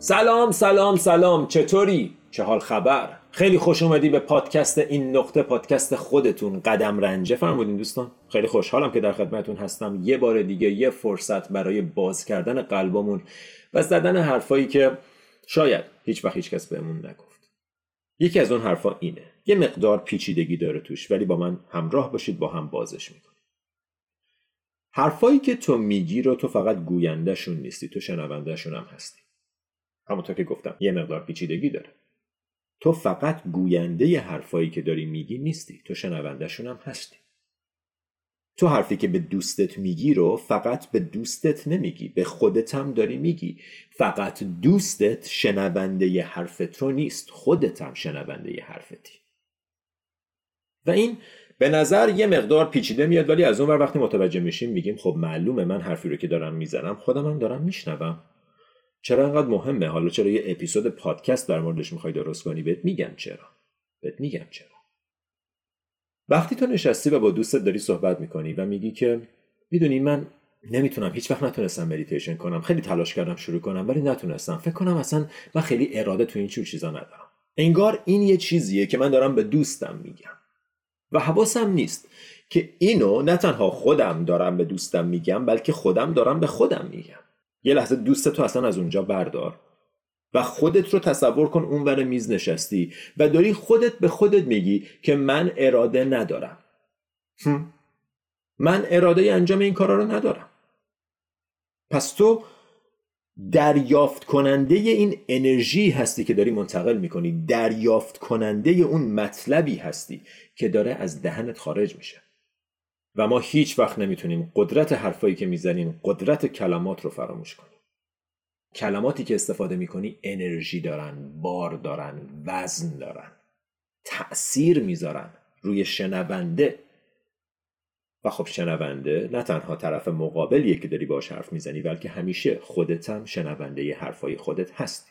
سلام سلام سلام. چطوری؟ چه حال خبر؟ خیلی خوش اومدی به پادکست این نقطه پادکست خودتون قدم رنجه. فرمودین دوستان؟ خیلی خوشحالم که در خدمتون هستم. یه بار دیگه یه فرصت برای باز کردن قلبمون و زدن حرفایی که شاید هیچ وقت هیچ کس بهمون نگفت. یکی از اون حرفا اینه. یه مقدار پیچیدگی داره توش ولی با من همراه باشید با هم بازش می‌کنیم. حرفایی که تو میگی رو تو فقط گویندهشون نیستی تو شنوندهشون هم هستی. همونطور که گفتم یه مقدار پیچیدگی داره. تو فقط گوینده ی حرفایی که داری میگی نیستی. تو شنوندهشون هم هستی. تو حرفی که به دوستت میگی رو فقط به دوستت نمیگی به خودت هم داری میگی. فقط دوستت شنونده ی حرفت رو نیست خودت هم شنونده ی حرفتی. و این به نظر یه مقدار پیچیده میاد ولی از اون وقتی متوجه میشیم میگیم خب معلومه من حرفی رو که دارم می‌زنم خودم هم دارم میشنوم. چرا انقدر مهمه؟ حالا چرا یه اپیزود پادکست در موردش می‌خوای درست کنی؟ بهت میگم چرا. بهت میگم چرا. وقتی تو نشستی و با دوستت داری صحبت می‌کنی و میگی که می‌دونی من نمی‌تونم هیچ وقت نتونستم مدیتیشن کنم خیلی تلاش کردم شروع کنم ولی نتونستم. فکر کنم اصلا من خیلی اراده تو این چیزا ندارم. انگار این یه چیزیه که من دارم به دوستم میگم. و حواسم نیست که اینو نه تنها خودم دارم به دوستم میگم بلکه خودم دارم به خودم میگم. یه لحظه دوست تو اصلا از اونجا بردار و خودت رو تصور کن اونور میز نشستی و داری خودت به خودت میگی که من اراده ندارم. من اراده انجام این کارا رو ندارم. پس تو دریافت کننده این انرژی هستی که داری منتقل می‌کنی. دریافت کننده اون مطلبی هستی که داره از دهنت خارج میشه. و ما هیچ وقت نمی‌تونیم قدرت حرفایی که می‌زنیم قدرت کلمات رو فراموش کنیم. کلماتی که استفاده می‌کنی انرژی دارن بار دارن وزن دارن تأثیر می‌ذارن روی شنونده. و خب شنونده نه تنها طرف مقابلیه که داری باش حرف می‌زنی بلکه همیشه خودت هم شنونده ی حرفای خودت هستی.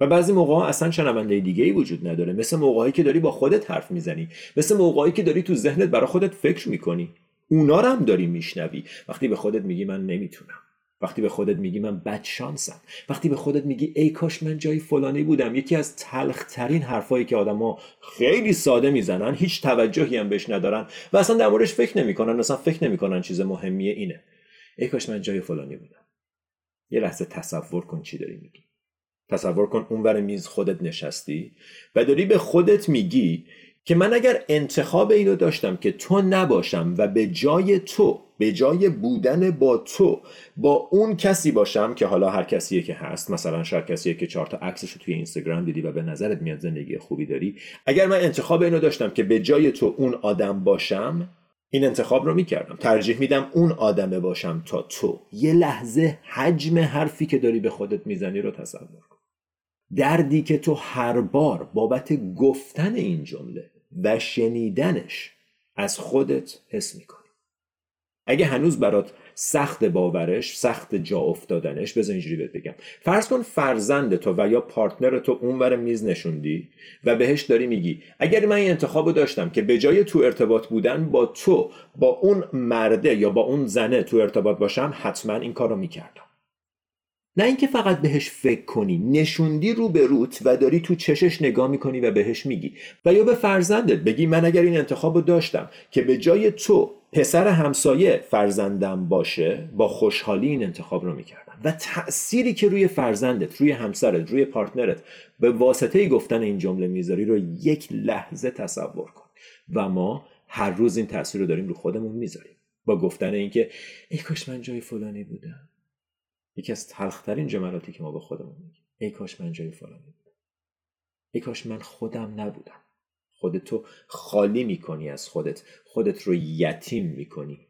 و بعضی موقع اصلا شنونده دیگه ای وجود نداره. مثل موقعی که داری با خودت حرف می‌زنی. مثل موقعی که داری تو ذهنت برای خودت فکر می‌کنی. اونا رو هم داری میشنوی. وقتی به خودت میگی من نمی‌تونم. وقتی به خودت میگی من بد شانسم. وقتی به خودت میگی ای کاش من جای فلانی بودم. یکی از تلخترین حرفایی که آدما خیلی ساده می‌زنن هیچ توجهی هم بهش ندارن و اصلا در موردش فکر نمی‌کنن. اصلا فکر نمی‌کنن چیز مهمیه اینه. ای کاش من جای فلانی بودم. یه لحظه تصور کن چی داری میگی. تصور کن اونور میز خودت نشستی و داری به خودت میگی که من اگر انتخاب اینو داشتم که تو نباشم و به جای تو به جای بودن با تو با اون کسی باشم که حالا هر کسیه که هست مثلا شاید کسیه که چهار تا عکسش رو توی اینستاگرام دیدی و به نظرت میاد زندگی خوبی داری. اگر من انتخاب اینو داشتم که به جای تو اون آدم باشم این انتخاب رو می‌کردم. ترجیح میدم اون آدمه باشم تا تو. یه لحظه حجم حرفی که داری به خودت می‌زنی رو تصور کن. دردی که تو هر بار بابت گفتن این جمله و شنیدنش از خودت حس می‌کنی. اگه هنوز برات سخت باورش سخت جا افتادنش بذار اینجوری بهت بگم. فرض کن فرزند تو و یا پارتنر تو اونور میز نشوندی و بهش داری میگی اگر من این انتخاب داشتم که به جای تو ارتباط بودن با تو با اون مرده یا با اون زنه تو ارتباط باشم حتما این کار رو می‌کردم. نه اینکه فقط بهش فکر کنی نشوندی رو به روت و داری تو چشش نگاه می‌کنی و بهش میگی. و یا به فرزندت بگی من اگر این انتخاب رو داشتم که به جای تو پسر همسایه فرزندم باشه با خوشحالی این انتخاب رو می‌کردم. و تأثیری که روی فرزندت روی همسرت روی پارتنرت به واسطه گفتن این جمله می‌ذاری رو یک لحظه تصور کن. و ما هر روز این تاثیر رو داریم رو خودمون می‌ذاریم. با گفتن اینکه ای کاش من جای فلانی بودم. یکی از تلخترین جملاتی که ما به خودمون میگیم. ای کاش من جای فلانی بودم. ای کاش من خودم نبودم. خودتو خالی می‌کنی از خودت. خودت رو یتیم می‌کنی.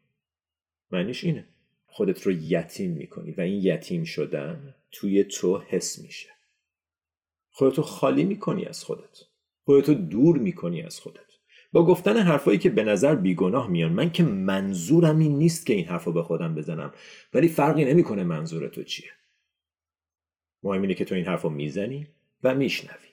معنیش اینه. خودت رو یتیم می‌کنی و این یتیم شدن توی تو حس میشه. خودتو خالی می‌کنی از خودت. خودتو دور می‌کنی از خودت. با گفتن حرفایی که به نظر بیگناه میان من که منظورم این نیست که این حرفو به خودم بزنم. ولی فرقی نمی‌کنه منظور تو چیه. مهم اینه که تو این حرفو می‌زنی و میشنوی.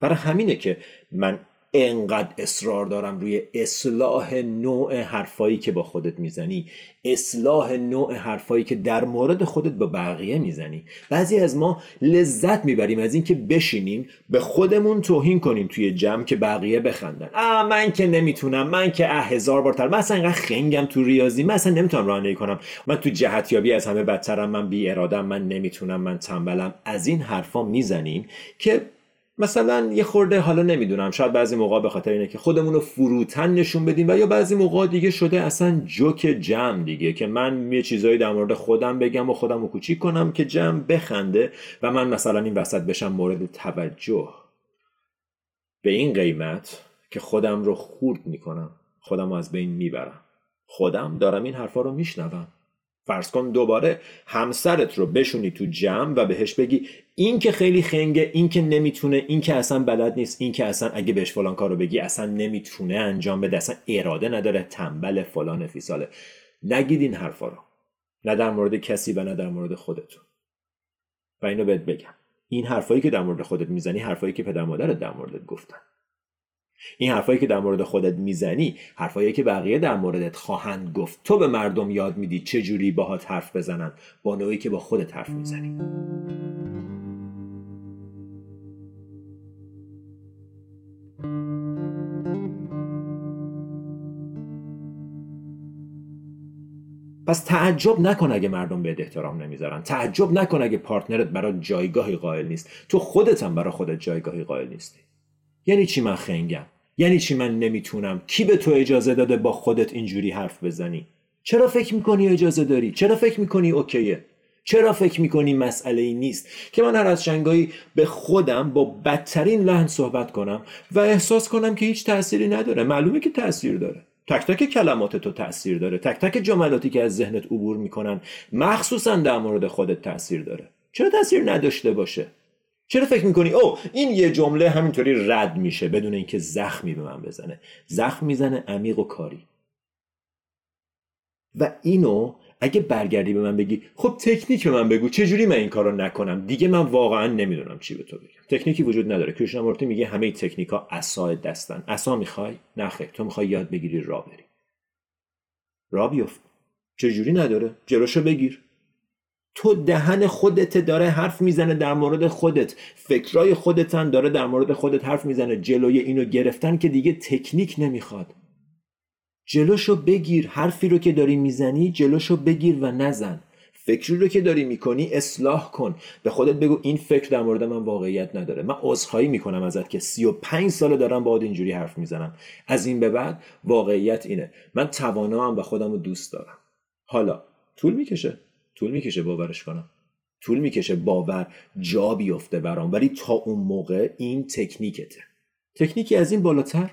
برای همینه که من انقدر اصرار دارم روی اصلاح نوع حرفایی که با خودت می‌زنی اصلاح نوع حرفایی که در مورد خودت با بقیه می‌زنی. بعضی از ما لذت می‌بریم از اینکه بشینیم به خودمون توهین کنیم توی جمع که بقیه بخندن. آ من که نمی‌تونم من که اه هزار بار تر من اصلا خنگم تو ریاضی من اصلا نمی‌تونم رانندگی کنم. من تو جهتیابی از همه بدترم من بی ارادم من نمی‌تونم من تنبلم. از این حرفا می‌زنیم که مثلا یه خورده حالا نمی‌دونم شاید بعضی موقع به خاطر اینه که خودمون رو فروتن نشون بدیم و یا بعضی موقع دیگه شده اصلا جوک جمع دیگه که من یه چیزایی در مورد خودم بگم و خودم رو کوچیک کنم که جمع بخنده و من مثلا این وسط بشم مورد توجه. به این قیمت که خودم رو خورد می‌کنم خودم رو از بین می‌برم. خودم دارم این حرفا رو میشنوم. فرض کن دوباره همسرت رو بشونی تو جمع و بهش بگی این که خیلی خنگه این که نمی‌تونه این که اصلا بلد نیست این که اصلا اگه بهش فلان کارو بگی اصلا نمی‌تونه انجام بده اصلا اراده نداره تنبل فلان فیساله نگید این حرفا رو. نه در مورد کسی و نه در مورد خودتون. و اینو بهت بگم. این حرفایی که در مورد خودت می‌زنی حرفایی که پدر مادرت در موردت گفتن. این حرفایی که در مورد خودت می‌زنی حرفایی که بقیه در موردت خواهند گفت. تو به مردم یاد میدی چه جوری باهات حرف بزنن با نوعی که با خودت حرف می‌زنی. پس تعجب نکن اگه مردم به احترام نمی‌ذارن. تعجب نکن اگه پارتنرت برای جایگاهی قائل نیست. تو خودت هم برای خودت جایگاهی قائل نیستی. یعنی چی من خنگم؟ یعنی چی من نمی‌تونم؟ کی به تو اجازه داده با خودت اینجوری حرف بزنی؟ چرا فکر می‌کنی اجازه داری؟ چرا فکر می‌کنی اوکیه؟ چرا فکر می‌کنی مسئله ای نیست؟ که من هر از شنگایی به خودم با بدترین لحن صحبت کنم و احساس کنم که هیچ تأثیری نداره. معلومه که تاثیر داره. تک تک کلمات تو تاثیر داره. تک تک جملاتی که از ذهنت عبور می‌کنن مخصوصا در مورد خودت تاثیر داره. چرا تاثیر نداشته باشه؟ چرا فکر می‌کنی؟ او این یه جمله همینطوری رد میشه بدون اینکه زخمی به من بزنه. زخم می‌زنه عمیق و کاری. و اینو اگه برگردی به من بگی خب تکنیک من بگو چه جوری من این کارو نکنم؟ دیگه من واقعا نمی‌دونم چی به تو بگم. تکنیکی وجود نداره. کریشنامورتی میگه همه تکنیکا عصا دستن. عصا می‌خوای؟ نخه تو می‌خوای یاد بگیری را بری. را بیفت. چه جوری نداره؟ جلوشو بگیر. تو دهن خودت داره حرف می‌زنه در مورد خودت. فکرای خودتن داره در مورد خودت حرف می‌زنه. جلوی اینو گرفتن که دیگه تکنیک نمی‌خواد. جلوشو بگیر حرفی رو که داری می‌زنی جلوشو بگیر و نزن. فکری رو که داری می‌کنی اصلاح کن. به خودت بگو این فکر در مورد من واقعیت نداره. من عذرخواهی می‌کنم ازت که 35 ساله دارم با اینجوری حرف می‌زنم. از این به بعد واقعیت اینه. من توانام و خودم رو دوست دارم. حالا طول می‌کشه. طول می‌کشه باورش کنم. طول می‌کشه باور جا بیفته برام ولی تا اون موقع این تکنیکته. تکنیکی از این بالاتر؟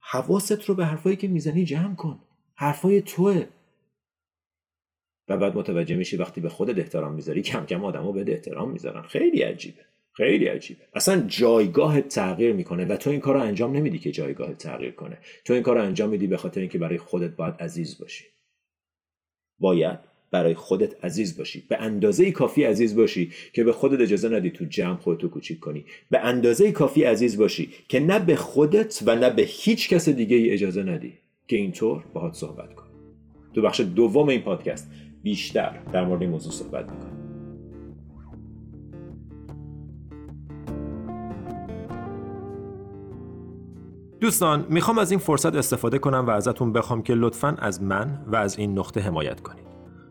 حواست رو به حرفایی که می‌زنی جمع کن. حرفای توه. و بعد متوجه میشی وقتی به خودت احترام می‌ذاری کم کم آدما به احترام می‌ذارن. خیلی عجیبه. خیلی عجیبه. اصلا جایگاه تغییر می‌کنه و تو این کار رو انجام نمیدی که جایگاه تغییر کنه. تو این کار رو انجام میدی به خاطر اینکه برای خودت باید عزیز باشی. باید برای خودت عزیز باشی. به اندازه کافی عزیز باشی که به خودت اجازه ندی تو جمع خودتو کوچیک کنی. به اندازه کافی عزیز باشی که نه به خودت و نه به هیچ کس دیگه ای اجازه ندی که اینطور باهات صحبت کنی تو بخش دوم این پادکست بیشتر در مورد این موضوع صحبت می‌کنیم. دوستان می‌خوام از این فرصت استفاده کنم و ازتون بخوام که لطفا از من و از این نقطه حمایت کنید.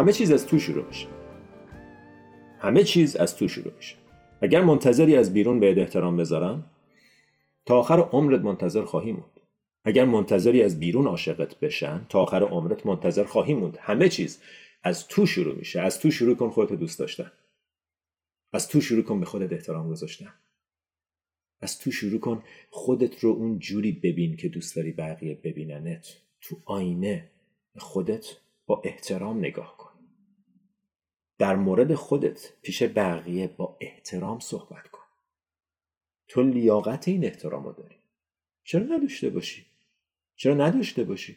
همه چیز از تو شروع میشه. همه چیز از تو شروع میشه. اگر منتظری از بیرون بهت احترام بذارن تا آخر عمرت منتظر خواهی موند. اگر منتظری از بیرون عاشقت بشن تا آخر عمرت منتظر خواهی موند. همه چیز از تو شروع میشه. از تو شروع کن خودت دوست داشتن. از تو شروع کن به خودت احترام گذاشتن. از تو شروع کن خودت رو اون جوری ببین که دوست داری بقیه ببیننت. تو آینه خودت با احترام نگاه کن. در مورد خودت پیش بقیه با احترام صحبت کن. تو لیاقت این احترام رو داری. چرا نداشته باشی؟ چرا نداشته باشی؟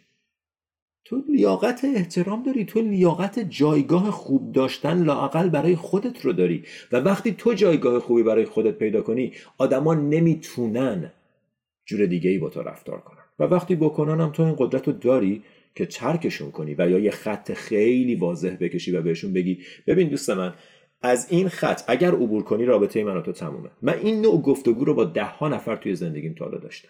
تو لیاقت احترام داری. تو لیاقت جایگاه خوب داشتن لاقل برای خودت رو داری. و وقتی تو جایگاه خوبی برای خودت پیدا کنی آدما نمی‌تونن جور دیگه ای با تو رفتار کنن. و وقتی بکنن هم تو این قدرت رو داری که ترکشون کنی و یا یه خط خیلی واضح بکشی و بهشون بگی ببین دوست من از این خط اگر عبور کنی رابطه من و تو تمومه. من این نوع گفتگو رو با ده ها نفر توی زندگیم تا داشتم.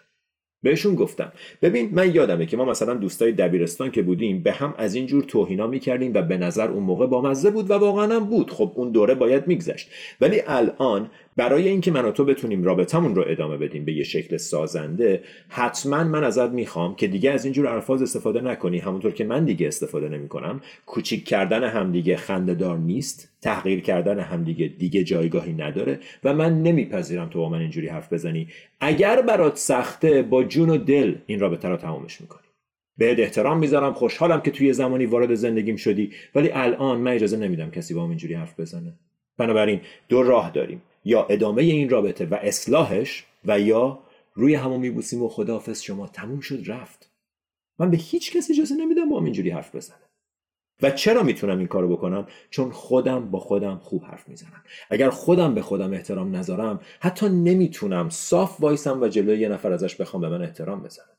بهشون گفتم ببین من یادمه که ما مثلا دوستای دبیرستان که بودیم به هم از این جور توهینا می‌کردیم و به نظر اون موقع بامزه بود و واقعا هم بود. خب اون دوره باید میگذشت. ولی الان برای اینکه من و تو بتونیم رابطمون رو ادامه بدیم به یه شکل سازنده حتما من ازت می‌خوام که دیگه از اینجور الفاظ استفاده نکنی. همونطور که من دیگه استفاده نمی‌کنم. کوچیک کردن همدیگه خندهدار نیست. تحقیر کردن همدیگه دیگه جایگاهی نداره و من نمیپذیرم تو با من اینجوری حرف بزنی. اگر برات سخته با جون و دل این رابطه رو تمامش می‌کنی. بهت احترام می‌ذارم. خوشحالم که توی زمانی وارد زندگیم شدی. ولی الان من اجازه نمیدم کسی با من اینجوری حرف بزنه. بنابراین دو راه داریم. یا ادامه این رابطه و اصلاحش و یا روی همون میبوسیم و خداحافظ شما تموم شد رفت. من به هیچ کسی اجازه نمیدم با هم اینجوری حرف بزنه و چرا می‌تونم این کارو بکنم؟ چون خودم با خودم خوب حرف می‌زنم. اگر خودم به خودم احترام نذارم حتی نمی‌تونم. صاف وایسم و جلوی یه نفر ازش بخوام به من احترام بزنم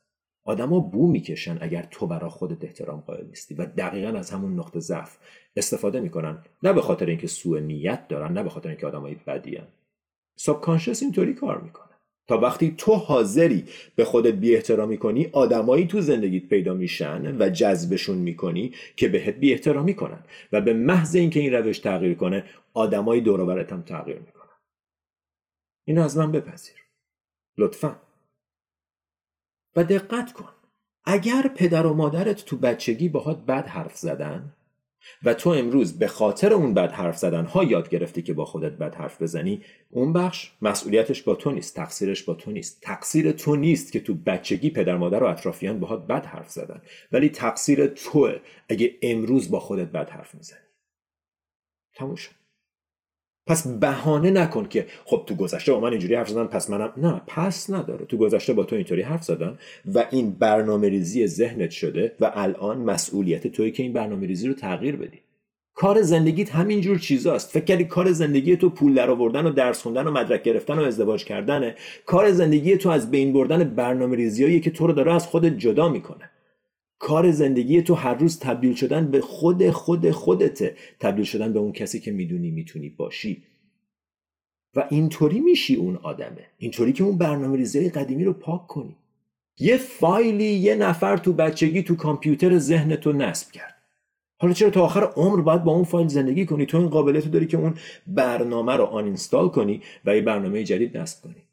آدما بو می‌کشن اگر تو برا خودت احترام قائل نیستی و دقیقا از همون نقطه ضعف استفاده می‌کنن نه به خاطر اینکه سوء نیت دارن نه به خاطر اینکه آدمای بدی ان ساب اینطوری کار می‌کنه. تا وقتی تو حاضری به خودت بی احترامی کنی آدمایی تو زندگیت پیدا میشن و جذبشون می‌کنی که بهت بی احترامی کنن و به محض اینکه این روش تغییر کنه آدمایی دور هم تغییر می‌کنن. اینو از من بپذیر. لطفا. و دقت کن. اگر پدر و مادرت تو بچگی باهات بد حرف زدن و تو امروز به خاطر اون بد حرف زدن ها یاد گرفتی که با خودت بد حرف بزنی اون بخش مسئولیتش با تو نیست تقصیرش با تو نیست. تقصیر تو نیست که تو بچگی پدر مادر و اطرافیان باهات بد حرف زدن. ولی تقصیر توه اگه امروز با خودت بد حرف می‌زنی. تموم شد. پس بهانه نکن که خب تو گذشته با من اینجوری حرف زدن پس منم نه پس نداره. تو گذشته با تو اینطوری حرف زدن و این برنامه ریزی ذهنت شده و الان مسئولیت توی که این برنامه ریزی رو تغییر بدی. کار زندگیت همینجور چیزاست. فکر کردی کار زندگی تو پول در آوردن و درس خوندن و مدرک گرفتن و ازدواج کردنه. کار زندگی تو از بین بردن برنامه ریزیایی که تو رو داره از خودت جدا می‌کنه. کار زندگی تو هر روز تبدیل شدن به خود خود خودته تبدیل شدن به اون کسی که می‌دونی می‌تونی باشی. و اینطوری میشی اون آدمه. اینطوری که اون برنامه ریزه قدیمی رو پاک کنی. یه فایلی یه نفر تو بچگی تو کامپیوتر ذهن تو نصب کرد. حالا چرا تا آخر عمر باید با اون فایل زندگی کنی؟ تو این قابلیت داری که اون برنامه رو آن اینستال کنی و یه برنامه جدید نصب کنی.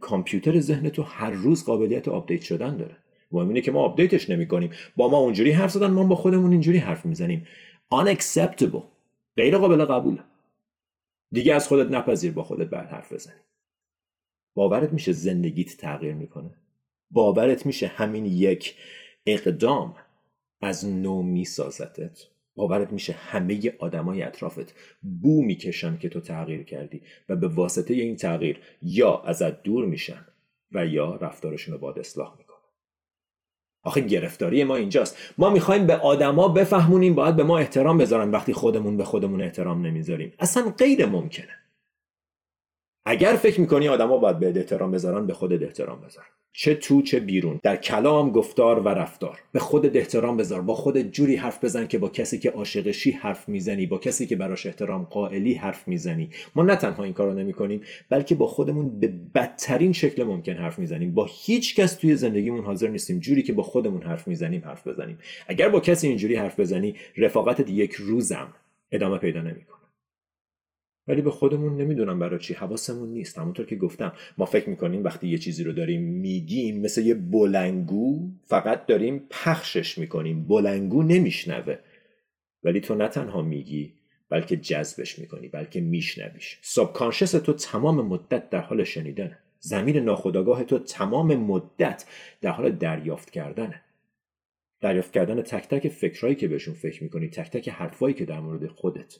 کامپیوتر ذهن تو هر روز قابلیت update شدن داره. مهم اینه که ما update ش نمی‌کنیم. با ما اونجوری حرف زدن ما با خودمون اینجوری حرف می‌زنیم. Unacceptable. غیر قابل قبوله دیگه از خودت نپذیر با خودت بد حرف بزنی. باورت میشه زندگیت تغییر می‌کنه. باورت میشه همین یک اقدام از نو میسازتت باورت میشه همه آدمای اطرافت بو می‌کشن که تو تغییر کردی و به واسطه این تغییر یا ازت دور میشن و یا رفتارشون رو باید اصلاح می‌کنن. آخه گرفتاری ما اینجاست. ما می‌خوایم به آدما بفهمونیم باید به ما احترام بذارن وقتی خودمون به خودمون احترام نمی‌ذاریم. اصلا غیر ممکنه. اگر فکر می‌کنی آدما باید به احترام بذارن به خودت احترام بذار. چه تو چه بیرون. در کلام گفتار و رفتار. به خودت احترام بذار. با خودت جوری حرف بزن که با کسی که عاشقشی حرف می‌زنی با کسی که براش احترام قائلی حرف می‌زنی. ما نه تنها این کارو نمی‌کنیم بلکه با خودمون به بدترین شکل ممکن حرف می‌زنیم. با هیچ کس توی زندگیمون حاضر نیستیم. جوری که با خودمون حرف می‌زنیم حرف بزنیم. اگر با کسی اینجوری حرف بزنی رفاقتت یک روزم ادامه پیدا نمی‌کنه. ولی به خودمون نمی‌دونم برای چی حواسمون نیست. همونطور که گفتم ما فکر می‌کنیم وقتی یه چیزی رو داریم میگیم مثل یه بلنگو فقط داریم پخشش می‌کنیم. بلنگو نمیشنوه. ولی تو نه تنها میگی بلکه جذبش می‌کنی بلکه میشنویش. سابکانشس تو تمام مدت در حال شنیدنه. زمین ناخداگاه تو تمام مدت در حال دریافت کردنه. دریافت کردن تک تک فکرهایی که بهشون فکر می‌کنی تک تک حرفایی که در مورد خودت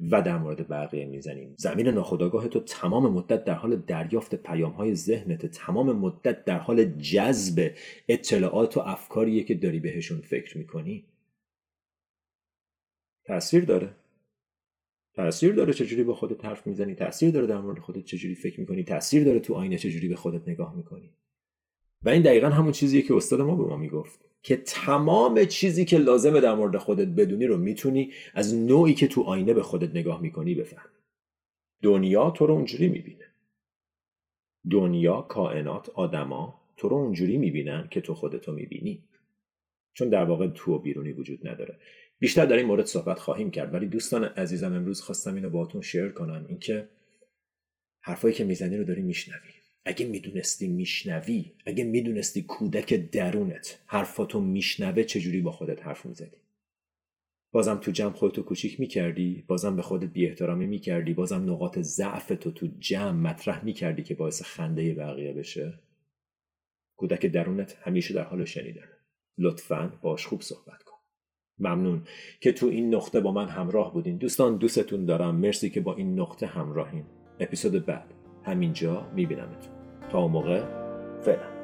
و در مورد بقیه می‌زنیم. زمین ناخداگاه تو تمام مدت در حال دریافت پیام های ذهنت تمام مدت در حال جذب اطلاعات و افکاریه که داری بهشون فکر می‌کنی. تاثیر داره. تاثیر داره چجوری با خودت حرف می‌زنی تاثیر داره در مورد خودت چجوری فکر می‌کنی تاثیر داره تو آینه چجوری به خودت نگاه می‌کنی. و این دقیقا همون چیزیه که استاد ما به ما می‌گفت. که تمام چیزی که لازمه در مورد خودت بدونی رو می‌تونی از نوعی که تو آینه به خودت نگاه می‌کنی بفهمی. دنیا تو رو اونجوری می‌بینه. دنیا کائنات آدما تو رو اونجوری می‌بینن که تو خودتو می‌بینی. چون در واقع تو و بیرونی وجود نداره. بیشتر در این مورد صحبت خواهیم کرد. ولی دوستان عزیزم امروز خواستم اینو باهاتون شیر کنم. اینکه حرفایی که می‌زنی رو داری میشنوی. اگه می‌دونستی میشنوی اگه می‌دونستی کودک درونت حرفاتو میشنوه چجوری با خودت حرف می‌زدی؟ بازم تو جمع خودتو کوچیک می‌کردی بازم به خودت بی احترامی می‌کردی بازم نقاط ضعف تو تو جمع مطرح می‌کردی که باعث خنده بقیه بشه؟ کودک درونت همیشه در حال شنیدن. لطفا باش خوب صحبت کن. ممنون که تو این نقطه با من همراه بودین. دوستان دوستتون دارم. مرسی که با این نقطه همراهین. اپیزود بعد. همینجا میبینمتون. تا موقع فعلا.